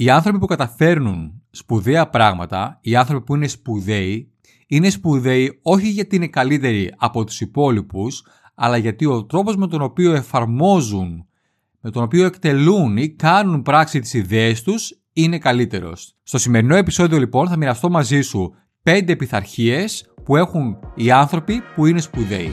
Οι άνθρωποι που καταφέρνουν σπουδαία πράγματα, οι άνθρωποι που είναι σπουδαίοι, είναι σπουδαίοι όχι γιατί είναι καλύτεροι από τους υπόλοιπους, αλλά γιατί ο τρόπος με τον οποίο εφαρμόζουν, με τον οποίο εκτελούν ή κάνουν πράξη τις ιδέες τους είναι καλύτερος. Στο σημερινό επεισόδιο λοιπόν θα μοιραστώ μαζί σου 5 πειθαρχίες που έχουν οι άνθρωποι που είναι σπουδαίοι.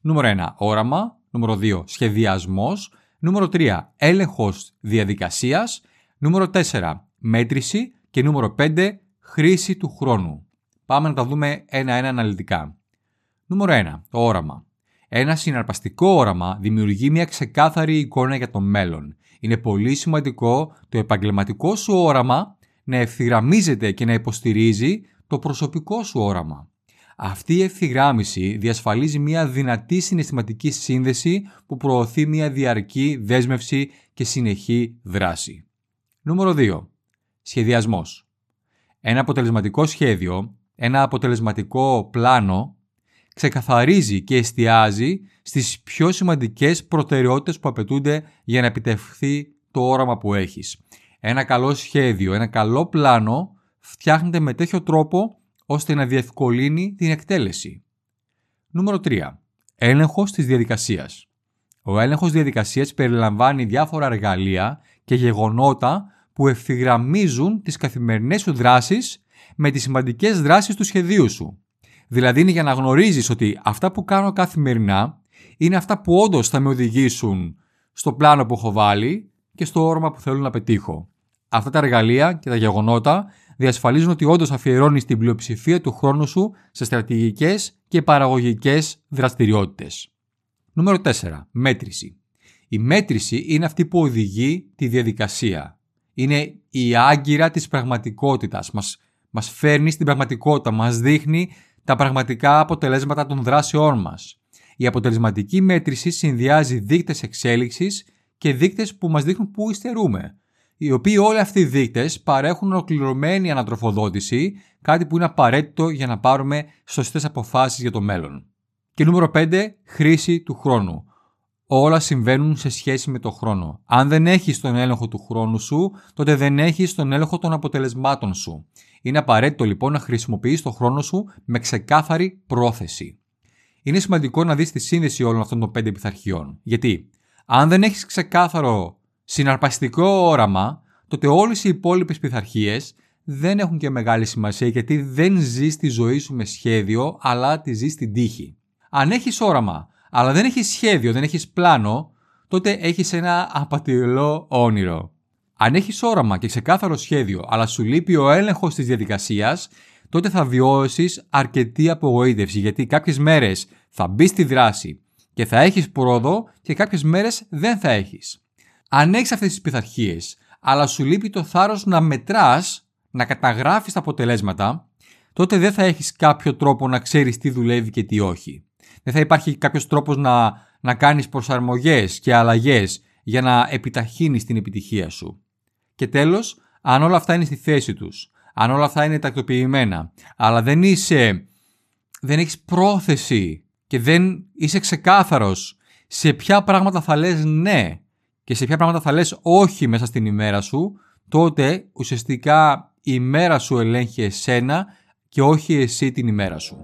Νούμερο 1. Όραμα. Νούμερο 2. Σχεδιασμός. Νούμερο 3. Έλεγχος διαδικασίας. Νούμερο 4. Μέτρηση. Και νούμερο 5. Χρήση του χρόνου. Πάμε να τα δούμε ένα-ένα αναλυτικά. Νούμερο 1. Το όραμα. Ένα συναρπαστικό όραμα δημιουργεί μια ξεκάθαρη εικόνα για το μέλλον. Είναι πολύ σημαντικό το επαγγελματικό σου όραμα να ευθυγραμμίζεται και να υποστηρίζει το προσωπικό σου όραμα. Αυτή η ευθυγράμμιση διασφαλίζει μια δυνατή συναισθηματική σύνδεση που προωθεί μια διαρκή δέσμευση και συνεχή δράση. Νούμερο 2. Σχεδιασμός. Ένα αποτελεσματικό σχέδιο, ένα αποτελεσματικό πλάνο ξεκαθαρίζει και εστιάζει στις πιο σημαντικές προτεραιότητες που απαιτούνται για να επιτευχθεί το όραμα που έχεις. Ένα καλό σχέδιο, ένα καλό πλάνο φτιάχνεται με τέτοιο τρόπο ώστε να διευκολύνει την εκτέλεση. Νούμερο 3. Έλεγχος της διαδικασίας. Ο έλεγχος διαδικασίας περιλαμβάνει διάφορα εργαλεία και γεγονότα που ευθυγραμμίζουν τις καθημερινές σου δράσεις με τις σημαντικές δράσεις του σχεδίου σου. Δηλαδή είναι για να γνωρίζεις ότι αυτά που κάνω καθημερινά είναι αυτά που όντως θα με οδηγήσουν στο πλάνο που έχω βάλει και στο όρομα που θέλω να πετύχω. Αυτά τα εργαλεία και τα γεγονότα διασφαλίζουν ότι όντως αφιερώνεις την πλειοψηφία του χρόνου σου σε στρατηγικές και παραγωγικές δραστηριότητες. Νούμερο 4. Μέτρηση. Η μέτρηση είναι αυτή που οδηγεί τη διαδικασία. Είναι η άγκυρα της πραγματικότητας. Μας, μας φέρνει στην πραγματικότητα, μας δείχνει τα πραγματικά αποτελέσματα των δράσεών μας. Η αποτελεσματική μέτρηση συνδυάζει δείκτες εξέλιξης και δείκτες που μας δείχνουν πού υστερούμε οι οποίοι όλοι αυτοί οι δείκτες παρέχουν ολοκληρωμένη ανατροφοδότηση, κάτι που είναι απαραίτητο για να πάρουμε σωστές αποφάσεις για το μέλλον. Και νούμερο 5, χρήση του χρόνου. Όλα συμβαίνουν σε σχέση με το χρόνο. Αν δεν έχεις τον έλεγχο του χρόνου σου, τότε δεν έχεις τον έλεγχο των αποτελεσμάτων σου. Είναι απαραίτητο λοιπόν να χρησιμοποιείς τον χρόνο σου με ξεκάθαρη πρόθεση. Είναι σημαντικό να δεις τη σύνδεση όλων αυτών των πέντε πειθαρχιών. Γιατί, αν δεν έχεις ξεκάθαρο συναρπαστικό όραμα, τότε όλες οι υπόλοιπες πειθαρχίες δεν έχουν και μεγάλη σημασία γιατί δεν ζεις τη ζωή σου με σχέδιο, αλλά τη ζεις στην τύχη. Αν έχεις όραμα, αλλά δεν έχεις σχέδιο, δεν έχεις πλάνο, τότε έχεις ένα απατηλό όνειρο. Αν έχεις όραμα και ξεκάθαρο σχέδιο, αλλά σου λείπει ο έλεγχος της διαδικασίας, τότε θα βιώσεις αρκετή απογοήτευση γιατί κάποιες μέρες θα μπεις στη δράση και θα έχεις πρόοδο και κάποιες μέρες δεν θα έχεις αν έχεις αυτές τις πειθαρχίες, αλλά σου λείπει το θάρρος να μετράς, να καταγράφεις τα αποτελέσματα, τότε δεν θα έχεις κάποιο τρόπο να ξέρεις τι δουλεύει και τι όχι. Δεν θα υπάρχει κάποιος τρόπος να, να κάνεις προσαρμογές και αλλαγές για να επιταχύνεις την επιτυχία σου. Και τέλος, αν όλα αυτά είναι στη θέση τους, αν όλα αυτά είναι τακτοποιημένα, αλλά δεν είσαι, δεν έχεις πρόθεση και δεν είσαι ξεκάθαρος σε ποια πράγματα θα λες ναι και σε ποια πράγματα θα λες όχι μέσα στην ημέρα σου, τότε ουσιαστικά η ημέρα σου ελέγχει εσένα και όχι εσύ την ημέρα σου.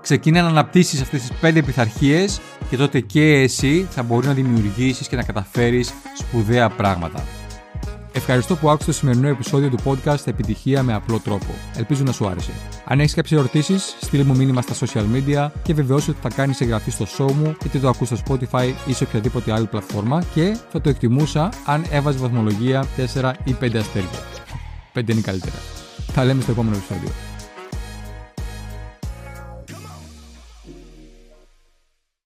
Ξεκίνα να αναπτύσσεις αυτές τις πέντε πειθαρχίες και τότε και εσύ θα μπορεί να δημιουργήσεις και να καταφέρεις σπουδαία πράγματα. Ευχαριστώ που άκουσες το σημερινό επεισόδιο του podcast Επιτυχία με απλό τρόπο. Ελπίζω να σου άρεσε. Αν έχεις κάποιες ερωτήσεις, στείλ μου μήνυμα στα social media και βεβαιώσου ότι θα κάνεις εγγραφή στο show μου, είτε το ακούς στο Spotify ή σε οποιαδήποτε άλλη πλατφόρμα και θα το εκτιμούσα αν έβαζε βαθμολογία 4 ή 5 αστέρια. 5 είναι καλύτερα. Τα λέμε στο επόμενο επεισόδιο.